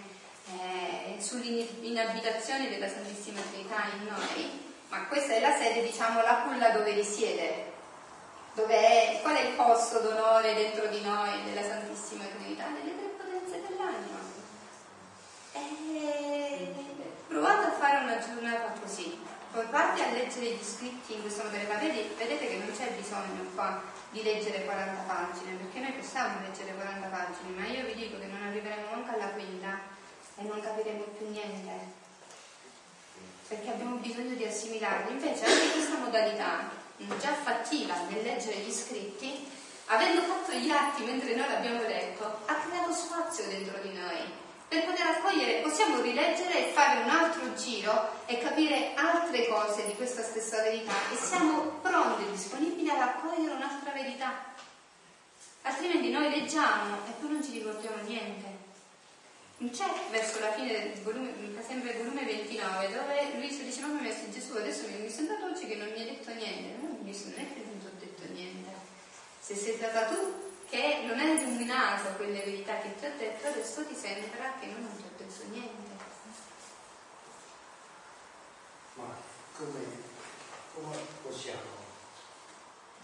eh, sull'inabitazione della Santissima Trinità in noi, ma questa è la sede, diciamo, la culla dove risiede, dove è, qual è il posto d'onore dentro di noi della Santissima Trinità? Nelle tre potenze dell'anima. E provate a fare una giornata così, parti a leggere gli scritti in questo modo, vedi, vedete che non c'è bisogno qua di leggere 40 pagine, perché noi possiamo leggere 40 pagine, ma io vi dico che non arriveremo neanche alla quinta e non capiremo più niente, perché abbiamo bisogno di assimilarli. Invece anche questa modalità, già fattiva nel leggere gli scritti, avendo fatto gli atti mentre noi l'abbiamo letto, ha creato spazio dentro di noi per poter accogliere, possiamo rileggere e fare un altro giro e capire altre cose di questa stessa verità e siamo pronti e disponibili ad accogliere un'altra verità. Altrimenti noi leggiamo e poi non ci ricordiamo niente. Non c'è verso la fine del volume, sempre il volume 29, dove Luisa dice: Ma mi ha messo Gesù, adesso mi è sembrato oggi che non mi hai detto niente. Non mi sono neanche detto niente. Se sei stata tu hai illuminato quelle verità che ti ho detto, adesso ti sembra che non ho detto niente. Ma come, come possiamo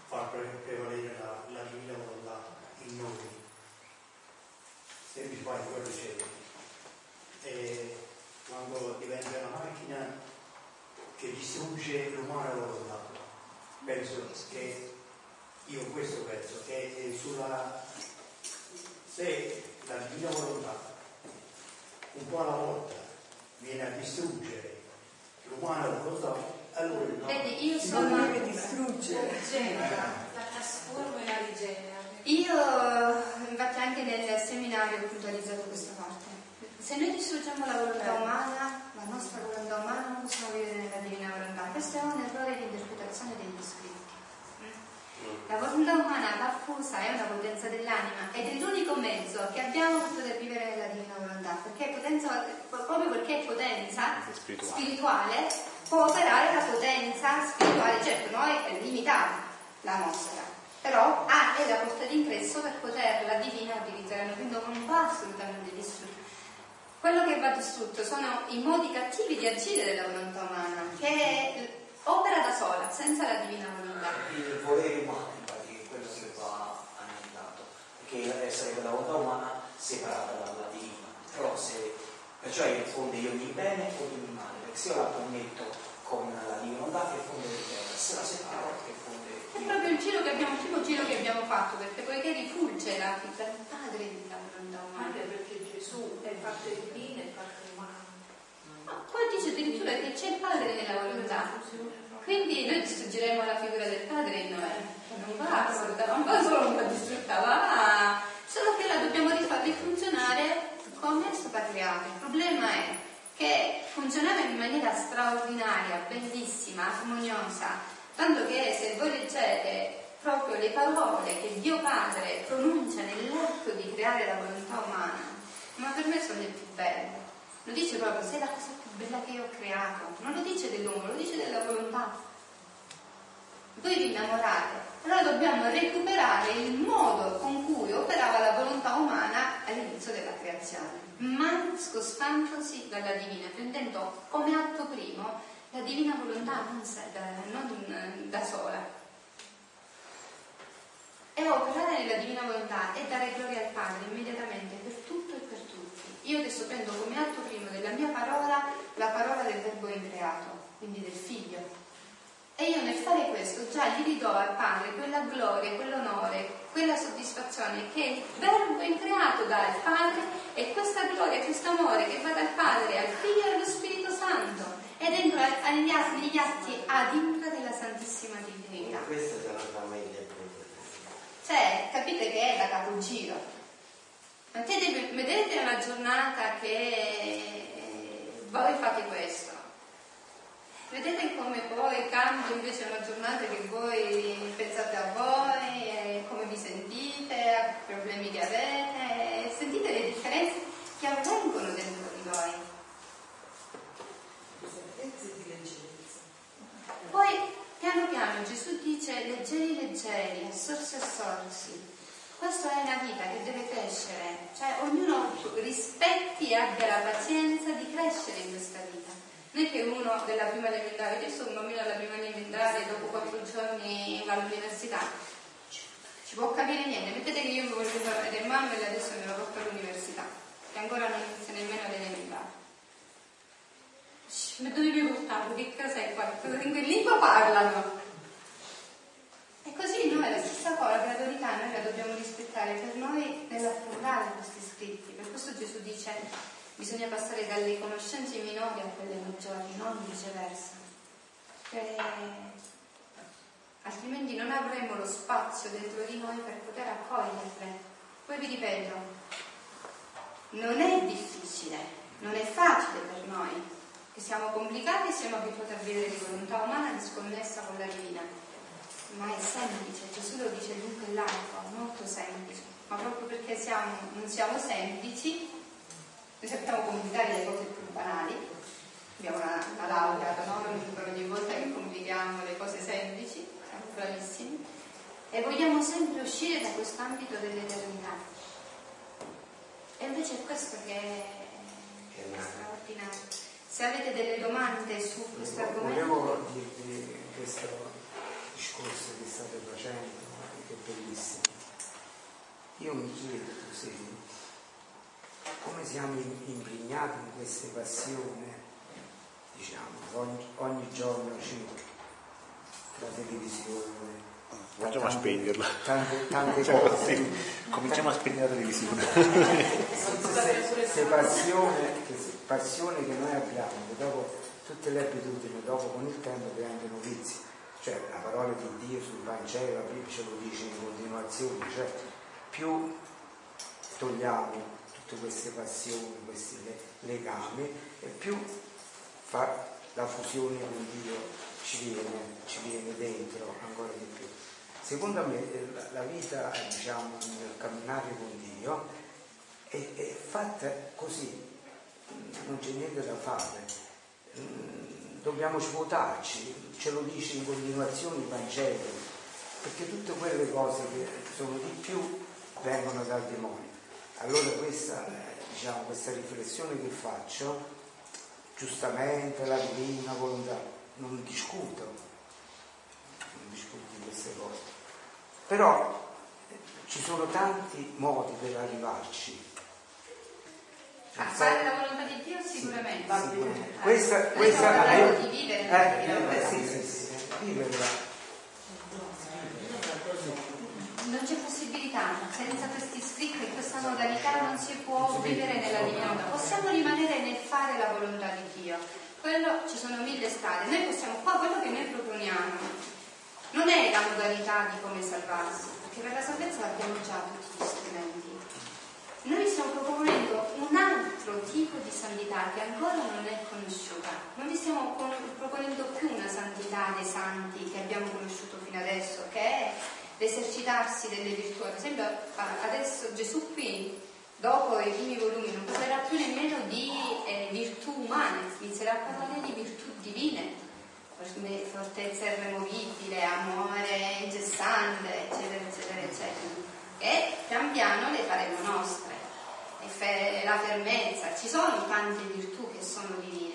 far pre- prevalere la, la divina volontà in noi? Semplice fare quello che E quando diventa una macchina che distrugge l'umana volontà, penso che io questo penso che sulla se la divina volontà un po' alla volta viene a distruggere l'umana volontà, allora no. Vedi, io Non sono... distruggere. Rigenera, la trasforma e la rigenera. Io infatti anche nel seminario ho puntualizzato questa parte. Se noi distruggiamo la volontà umana, la nostra volontà umana non possiamo vivere nella divina volontà. Questo è un errore di interpretazione degli scritti. La volontà umana diffusa è una potenza dell'anima ed è l'unico mezzo che abbiamo per poter vivere nella divina volontà, perché potenza, proprio perché è potenza Spirituale. spirituale può operare la potenza spirituale, certo noi è limitata la nostra, però ha è la porta d'ingresso per poterla divina utilizzare, quindi non va assolutamente distrutta. Quello che va distrutto sono i modi cattivi di agire della volontà umana, che opera da sola, senza la divina volontà. Il volere umano, infatti, è quello che va analizzato, che sarebbe la volontà umana separata dalla divina. Però se, perciò è fonde io ogni bene e ogni male, perché se io la connetto con la divina volontà che fonde il bene, se la separo che fonde È il proprio il giro che abbiamo, il primo giro che abbiamo fatto, perché poiché rifulge la vita del padre della volontà umana. Anche perché Gesù è parte e parte umana. No, poi dice addirittura che c'è il padre nella volontà. Quindi noi distruggeremo la figura del padre in noi. Non va non va solo un po' distrutta, va solo che la dobbiamo rifarli funzionare come questo patriarca. Il problema è che funzionava in maniera straordinaria, bellissima, armoniosa, tanto che se voi leggete proprio le parole che Dio Padre pronuncia nell'atto di creare la volontà umana, ma per me sono le più belle. Lo dice proprio, sei la cosa più bella che io ho creato. Non lo dice dell'uomo, lo dice della volontà. Voi vi innamorate. Allora dobbiamo recuperare il modo con cui operava la volontà umana all'inizio della creazione, ma scostandosi dalla divina, prendendo come atto primo la divina volontà non, non da sola. E operare nella divina volontà e dare gloria al Padre immediatamente per tutto. Io adesso prendo come atto primo della mia parola la parola del verbo increato, quindi del figlio. E io nel fare questo già gli ridò al Padre quella gloria, quell'onore, quella soddisfazione che il verbo increato dà al Padre e questa gloria, questo amore che va dal Padre al Figlio e allo Spirito Santo ed entra agli atti, atti ad impra della Santissima Divinità. Questa sarà la proprio. Cioè, capite che è da capogiro. Vedete, vedete una giornata che voi fate questo. Vedete come poi cambia invece una giornata che voi pensate a voi, come vi sentite, a problemi che avete, sentite le differenze che avvengono dentro di voi. Poi piano piano Gesù dice leggeri leggeri, assorsi assorsi. Questa è una vita che deve crescere, cioè ognuno rispetti e abbia la pazienza di crescere in questa vita. Non è che uno della prima elementare, io sono un bambino alla prima elementare, dopo quattro giorni all'università, ci può capire niente. Mettete che io mi voglio fare mamma e adesso me lo porto all'università, che ancora non inizia nemmeno l'elementare. Ma dove mi portato? Che cos'è qua? In che lingua parlano? E così noi la stessa cosa, la gradualità, noi la dobbiamo rispettare per noi nell'affrontare questi scritti. Per questo Gesù dice bisogna passare dalle conoscenze minori a quelle maggiori, non viceversa. Perché altrimenti non avremo lo spazio dentro di noi per poter accoglierle. Poi vi ripeto, non è difficile, non è facile per noi, che siamo complicati e siamo abituati a vivere di volontà umana disconnessa con la divina. Ma è semplice, Gesù lo dice lungo e largo, molto semplice. Ma proprio perché siamo, non siamo semplici, noi sappiamo complicare le cose più banali, abbiamo una, una laurea, no? Ogni volta che complichiamo le cose semplici, siamo bravissimi, e vogliamo sempre uscire da quest'ambito dell'eternità. E invece è questo che è straordinario. Se avete delle domande su questo argomento, Volevo dirvi questo discorso che state facendo, che è bellissimo. Io mi chiedo così, come siamo impegnati in queste passioni, diciamo, ogni, ogni giorno circa, la televisione, Cominciamo a tante- spegnerla. Tante, tante Cioè, cose. sì, cominciamo a spegnere la televisione. queste passioni, queste passioni che noi abbiamo, che dopo tutte le abitudini, dopo con il tempo diventano vizi. Cioè la parola di Dio sul Vangelo, la Bibbia ce lo dice in continuazione, cioè più togliamo tutte queste passioni, questi le- legami e più fa la fusione con Dio ci viene, ci viene dentro ancora di più. Secondo me eh, la, vita, diciamo, nel camminare con Dio è, è fatta così, non c'è niente da fare. Mm, Dobbiamo svuotarci, ce lo dice in continuazione il Vangelo, perché tutte quelle cose che sono di più vengono dal demonio. Allora questa, eh, diciamo, questa riflessione che faccio, giustamente la divina volontà, non discuto, non discuto di queste cose. Però eh, ci sono tanti modi per arrivarci. a fare la volontà di Dio sicuramente. Sicuramente. Questa, questa stiamo parlando eh, di vivere eh, eh, sì, sì, sì, viverla. Non c'è possibilità, senza questi scritti e questa modalità non si può vivere nella divina volontà. Possiamo rimanere nel fare la volontà di Dio. Quello ci sono mille strade. Noi possiamo, qua quello che noi proponiamo non è la modalità di come salvarsi, perché per la salvezza abbiamo già tutti gli strumenti. Noi stiamo proponendo un altro tipo di santità che ancora non è conosciuta. Non vi stiamo proponendo più una santità dei santi che abbiamo conosciuto fino adesso, che è l'esercitarsi delle virtù. Ad esempio, adesso Gesù qui, dopo i primi volumi, non parlerà più nemmeno di eh, virtù umane, inizierà a parlare di virtù divine, fortezza irremovibile, amore incessante, eccetera, eccetera, eccetera. E pian piano le faremo nostre. E fe- la fermezza, ci sono tante virtù che sono divine.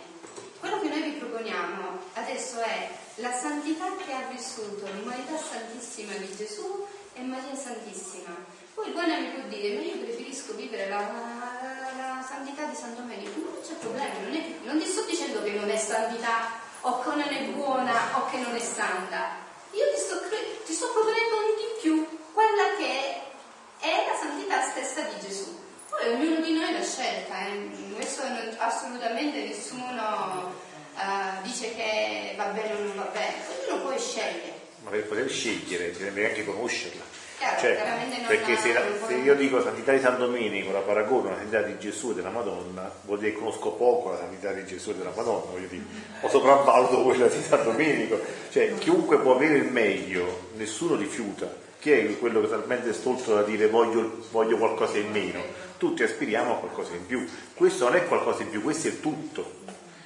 Quello che noi vi proponiamo adesso è la santità che ha vissuto l'umanità santissima di Gesù e Maria Santissima. Poi buon amico può dire, ma io preferisco vivere la, la- la santità di San Domenico, non c'è problema, non, è non ti sto dicendo che non è santità o che non è buona o che non è santa. Io ti sto, ti sto proponendo di più, quella che è la santità stessa di Gesù. Poi ognuno di noi l'ha scelta, eh. questo non- assolutamente nessuno eh, dice che va bene o non va bene, ognuno poi sceglie. Ma per poter scegliere deve anche conoscerla. Chiaro, Cioè, perché se, non se io dico santità di San Domenico, la paragono alla santità di Gesù e della Madonna, vuol dire che conosco poco la santità di Gesù e della Madonna, voglio dire, o sopravvaluto quella di San Domenico. Cioè, chiunque può avere il meglio, nessuno rifiuta. Chi è quello che è talmente stolto da dire voglio, voglio qualcosa in meno? Tutti aspiriamo a qualcosa in più. Questo non è qualcosa in più, questo è tutto,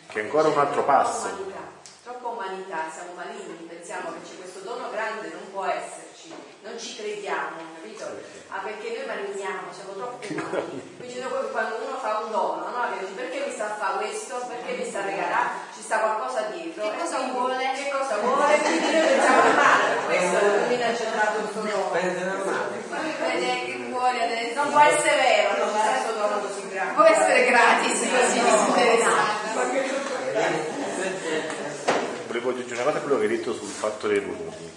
che è ancora un altro passo. Umanità, troppa umanità, siamo maligni, pensiamo che c'è questo dono grande, non può esserci, non ci crediamo, capito? Ah, perché noi maligniamo, siamo troppo umani. Quindi dopo quando uno fa un dono, no? Dici, perché mi sta a fare questo? Perché mi sta a regalare? Ci sta qualcosa dietro. Che cosa vuole? Che cosa vuole? Quindi noi pensiamo male, per questo non ha accettato dono. Male. Che vuole adesso. Non può essere vero, non c'è questo dono così grande. Può essere gratis così disinteressato. Volevo aggiungere una cosa a quello che hai detto sul fatto dei volumi.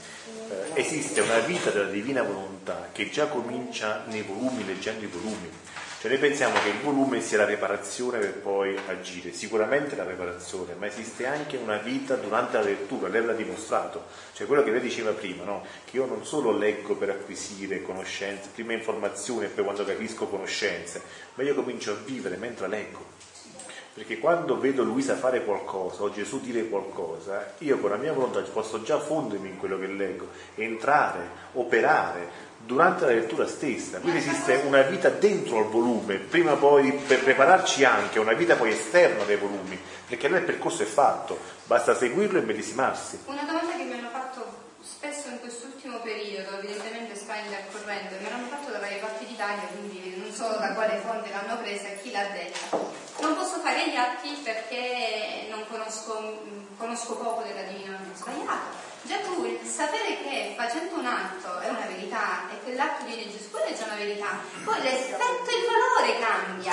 Eh, esiste una vita della divina volontà che già comincia nei volumi, leggendo i volumi. Cioè noi pensiamo che il volume sia la preparazione per poi agire, sicuramente la preparazione, ma esiste anche una vita durante la lettura, lei l'ha dimostrato. Cioè quello che lei diceva prima, no? che io non solo leggo per acquisire conoscenze, prima informazioni e poi quando capisco conoscenze, ma io comincio a vivere mentre leggo. Perché quando vedo Luisa fare qualcosa o Gesù dire qualcosa, io con la mia volontà posso già fondermi in quello che leggo, entrare, operare durante la lettura stessa. Quindi esiste una vita dentro al volume, prima poi per prepararci anche una vita poi esterna dai volumi, perché allora il percorso è fatto, basta seguirlo e medesimarsi. Una domanda che mi hanno fatto spesso in quest'ultimo periodo, evidentemente sta intercorrendo, me l'hanno fatto da varie parti d'Italia, quindi non so da quale fonte l'hanno presa e chi l'ha detta. Non posso fare gli atti perché non conosco, conosco poco della divina volontà. Sbagliato. Già tu il sapere che facendo un atto è una verità e che l'atto viene Gesù, quella è già una verità. Poi l'effetto e il valore cambia.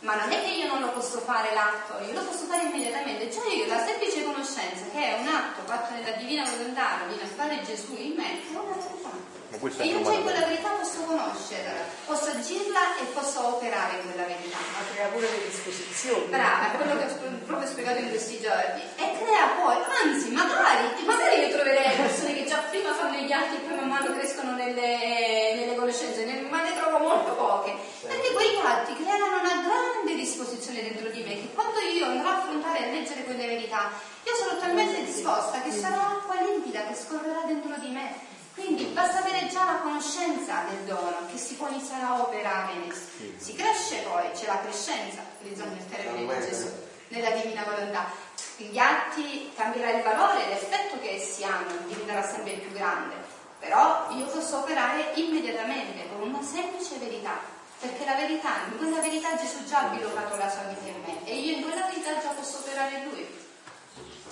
Ma non è che io non lo posso fare l'atto, io lo posso fare immediatamente. Già io la semplice conoscenza che è un atto fatto nella divina volontà, viene a fare Gesù in me, è una verità. E io già in quella verità posso conoscerla, posso agirla e posso operare in quella verità. Ma crea pure le disposizioni. Brava, è quello che ho proprio spiegato in questi giorni. E crea poi, anzi, magari, magari io troverei persone che già prima fanno gli atti e poi man mano crescono nelle, nelle conoscenze, ne- ma ne trovo molto poche. Perché quegli atti creeranno una grande disposizione dentro di me che quando io andrò a affrontare e leggere quelle verità, io sarò talmente disposta che sarà acqua limpida che scorrerà dentro di me. Quindi basta avere già la conoscenza del dono che si può iniziare a operare in esso. Si cresce poi, c'è la crescenza, utilizzando il termine di Gesù, nella divina volontà. Gli atti cambierà il valore l'effetto che essi hanno, diventerà sempre più grande. Però io posso operare immediatamente con una semplice verità. Perché la verità, in quella verità Gesù già ha bilocato la sua vita in me e io in quella verità già posso operare in lui.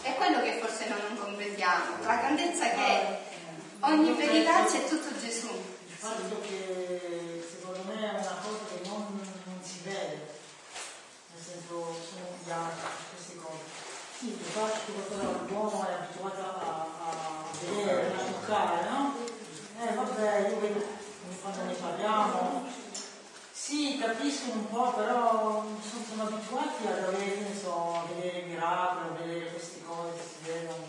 È quello che forse noi non comprendiamo, la grandezza che è. Ogni verità c'è tutto Gesù. Il fatto che secondo me è una cosa che non, non si vede, nel senso sono gli altri, queste cose. Sì, il fatto che qualcosa l'uomo è abituato a, a vedere, a toccare, no? Eh vabbè, io vedo quando ne parliamo, sì, capiscono un po', però sono, abituati ad avere, che ne so, a vedere miracoli, a vedere queste cose che si vedono,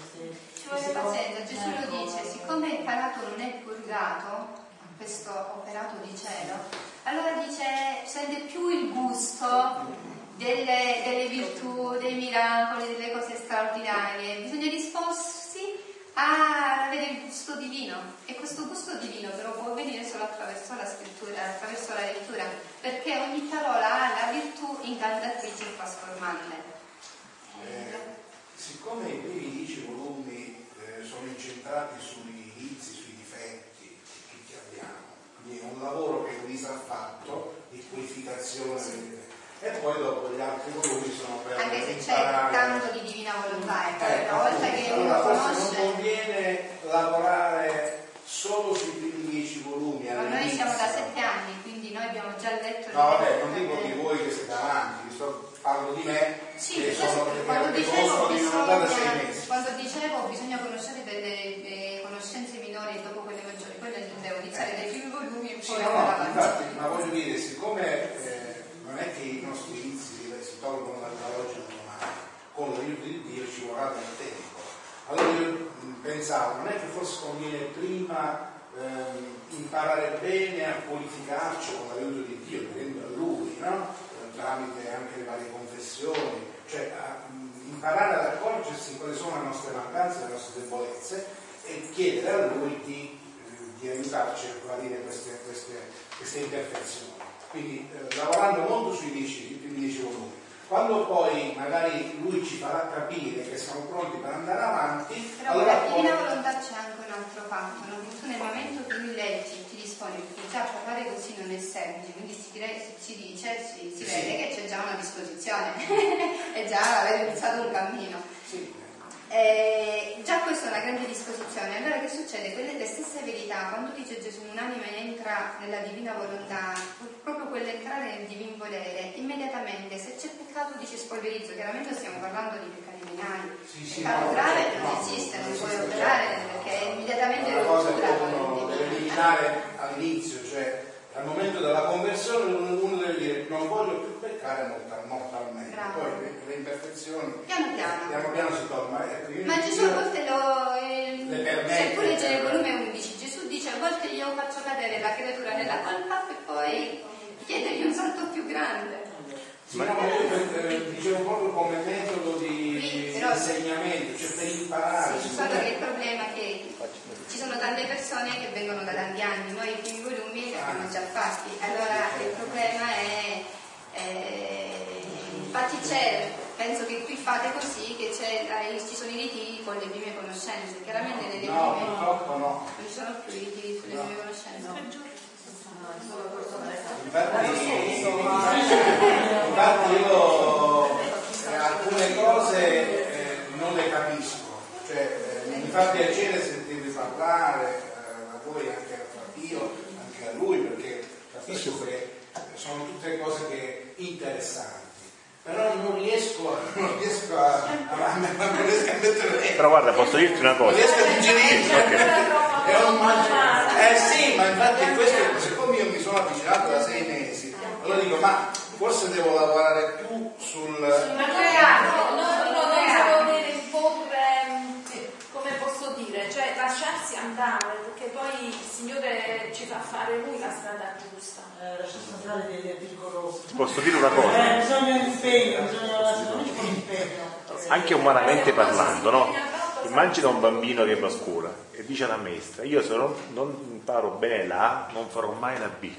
cose. pazienza, Gesù lo dice, siccome il palato non è purgato, questo operato di cielo, allora dice, sente più il gusto delle, delle virtù, dei miracoli, delle cose straordinarie, bisogna disporsi a avere il gusto divino e questo gusto divino però può venire solo attraverso la scrittura, attraverso la lettura, perché ogni parola ha la virtù incantatrice e trasformante. Eh, siccome i primi dieci volumi sono incentrati sui inizi, sui difetti che tutti abbiamo, quindi è un lavoro che Luisa ha fatto di purificazione. Difetti. E poi dopo gli altri volumi sono per Anche se c'è tanto di divina volontà, e poi Ecco, una volta che allora forse non conosce, conviene lavorare solo sui primi dieci volumi ma noi siamo da sette anni, quindi noi abbiamo già letto No, vabbè, non dico di voi che siete avanti, parlo di me, Sì, che sono che quando che dicevo, volontà da sei mesi. Quando dicevo bisogna conoscere delle, delle conoscenze minori dopo quelle maggiori, quelle intendevo iniziare dai primi volumi e Sì, poi no, no, infatti, ma voglio dire, siccome eh, non è che i nostri inizi si, tolgono dall'oggi al domani, con l'aiuto di Dio ci vorrà del tempo. Allora io mh, pensavo, non è che forse conviene prima ehm, imparare bene a purificarci con l'aiuto di Dio, vedendo a Lui, no? Eh, tramite anche le varie confessioni, cioè a, imparare ad accorgersi quali sono le nostre mancanze, le nostre debolezze e chiedere a Lui di di aiutarci a guarire queste, queste, queste imperfezioni. Quindi eh, lavorando molto sui dieci, primi dieci volumi. Quando poi magari lui ci farà capire che siamo pronti per andare avanti, Però allora la poi... volontà c'è anche un altro fatto, no? nel momento che lui leggi, ti disponi, perché già parlare così non è semplice, quindi si, dire- si dice, si, si Sì. vede che c'è già una disposizione, [laughs] è già aver iniziato un cammino. Sì, Eh, già questa è una grande disposizione. Allora che succede? Quelle le stesse verità, quando dice Gesù un'anima entra nella divina volontà, proprio quell'entrare nel divin volere, immediatamente se c'è peccato dice spolverizzo, chiaramente stiamo parlando di peccati veniali. Sì, sì, peccato grave non no, esiste, non non puoi operare perché immediatamente una cosa all'inizio, cioè al momento della conversione uno uno deve dire non voglio più peccare mortal- mortalmente, Bravo. poi le, le imperfezioni Piano piano. piano piano si tolgono. Ecco, io- Ma Gesù io- a volte lo. eh, Le permette, se tu leggere il cioè. volume 11, Gesù dice a volte io faccio cadere la creatura nella colpa e poi chiedergli un salto più grande. Sì, no, ma io eh, dicevo proprio come metodo di Sì, insegnamento, cioè imparare. Sì, solo che il problema è che ci sono tante persone che vengono da tanti anni, noi i primi volumi li abbiamo già fatti, allora il certo. problema è, è infatti c'è, penso che qui fate così, che eh, ci sono i ritiri con le prime conoscenze, chiaramente nelle no, prime no, no. non ci sono più i ritiri sulle no. prime conoscenze. No. Infatti, io eh, alcune cose eh, non le capisco mi fa piacere sentirvi parlare eh, a voi, anche a Fabio, anche a lui, perché capisco che sono tutte cose che interessanti. Però non riesco, [laughs] non riesco a, a, non riesco a mettere. Però guarda, posso dirti una cosa. Non riesco a digerirlo. Ok. È un mangi- Eh sì, ma infatti questo, siccome io mi sono avvicinato da sei mesi, allora dico, ma forse devo lavorare più sul. Ma creare, no, no, no, devo avere un po' eh, come posso dire, cioè lasciarsi andare, perché poi il Signore ci fa fare Lui la strada giusta. Eh, lasciarsi andare dei pericolosi. Posso dire una cosa? Eh, bisogna un impegno, bisogna un impegno. Anche umanamente parlando, no? Immagina un bambino che va a scuola e dice alla maestra, io se non, non imparo bene la A, non farò mai la B.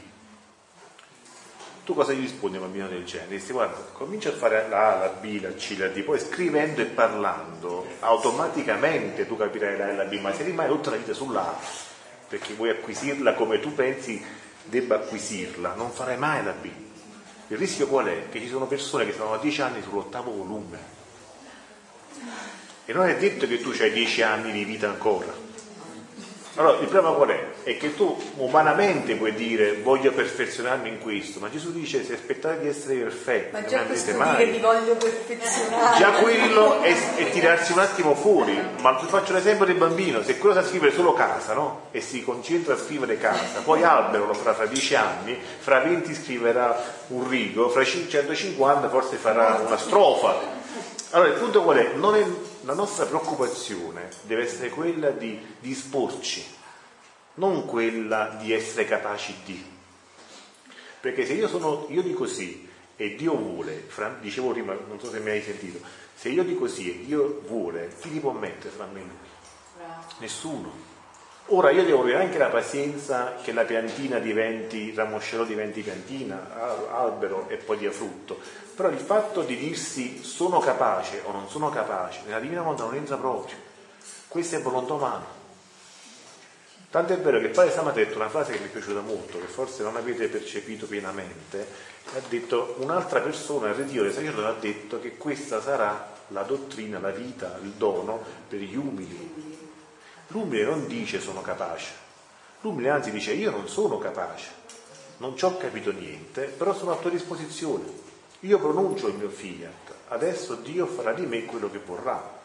Tu cosa gli rispondi a un bambino del genere? Dici, guarda, comincia a fare la A, la B, la C, la D, poi scrivendo e parlando, automaticamente tu capirai la A e la B, ma se rimani tutta la vita sulla A, perché vuoi acquisirla come tu pensi debba acquisirla, non farai mai la B. Il rischio qual è? Che ci sono persone che stanno a 10 anni sull'ottavo volume. E non è detto che tu hai 10 anni di vita ancora. Allora, il problema qual è? È che tu umanamente puoi dire voglio perfezionarmi in questo, ma Gesù dice se aspettate di essere perfetti, Ma non già andrete questo mai. dire voglio perfezionare. Già quello è, è tirarsi un attimo fuori, ma ti faccio l'esempio del bambino, se quello sa scrivere solo casa, no? E si concentra a scrivere casa, poi albero lo farà fra 10 anni, fra 20 scriverà un rigo, fra 150 forse farà una strofa. Allora il punto qual è? Non è la nostra preoccupazione deve essere quella di disporci, non quella di essere capaci di. Perché se io, sono, io dico sì e Dio vuole, fra- dicevo prima, non so se mi hai sentito, se io dico sì e Dio vuole, chi ti può mettere fra me e lui? Nessuno. Ora io devo avere anche la pazienza che la piantina diventi, il ramoscello diventi piantina, al- albero e poi dia frutto. Però il fatto di dirsi sono capace o non sono capace, nella Divina Volontà non entra proprio. Questa è volontà umana. Tanto è vero che il padre Sama ha detto una frase che mi è piaciuta molto, che forse non avete percepito pienamente, ha detto un'altra persona, il ritiro del sacerdote, ha detto che questa sarà la dottrina, la vita, il dono per gli umili. L'umile non dice sono capace, l'umile anzi dice io non sono capace, non ci ho capito niente, però sono a tua disposizione. Io pronuncio il mio fiat, adesso Dio farà di me quello che vorrà.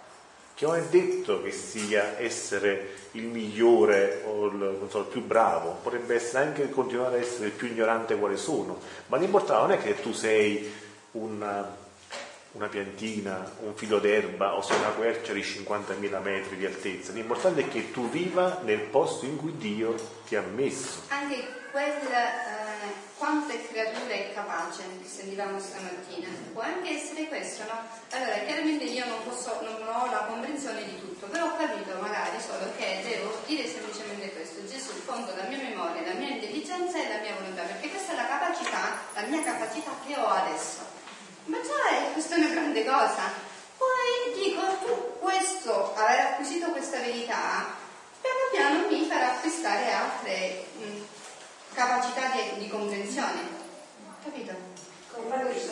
Che non è detto che sia essere il migliore o il, so, il più bravo, potrebbe essere anche continuare a essere il più ignorante quale sono, ma l'importante non è che tu sei una, una piantina, un filo d'erba o sei una quercia di 50.000 metri di altezza, l'importante è che tu viva nel posto in cui Dio ti ha messo. Anche quel eh, quante creature è capace, sentivamo stamattina, può anche essere questo, no? Allora, chiaramente io non posso, non ho la comprensione di tutto, però ho capito magari solo che devo dire semplicemente questo, Gesù conto la mia memoria, la mia intelligenza e la mia volontà, perché questa è la capacità, la mia capacità che ho adesso. Ma già è, questa è una grande cosa. Poi dico, tu questo, aver acquisito questa verità, piano piano mi farà acquistare altre mh, capacità di, di comprensione. Capito? Come questo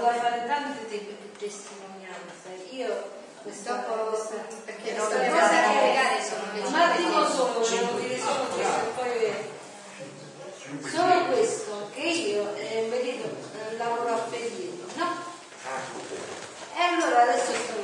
da fare tante te- testimonianze. Io questo questo- perché questa le cosa cose da che- spiegare sono le Un attimo solo, volevo dire solo questo e poi solo questo che io eh, vedo eh, lavoro a periodo, no? E allora adesso sto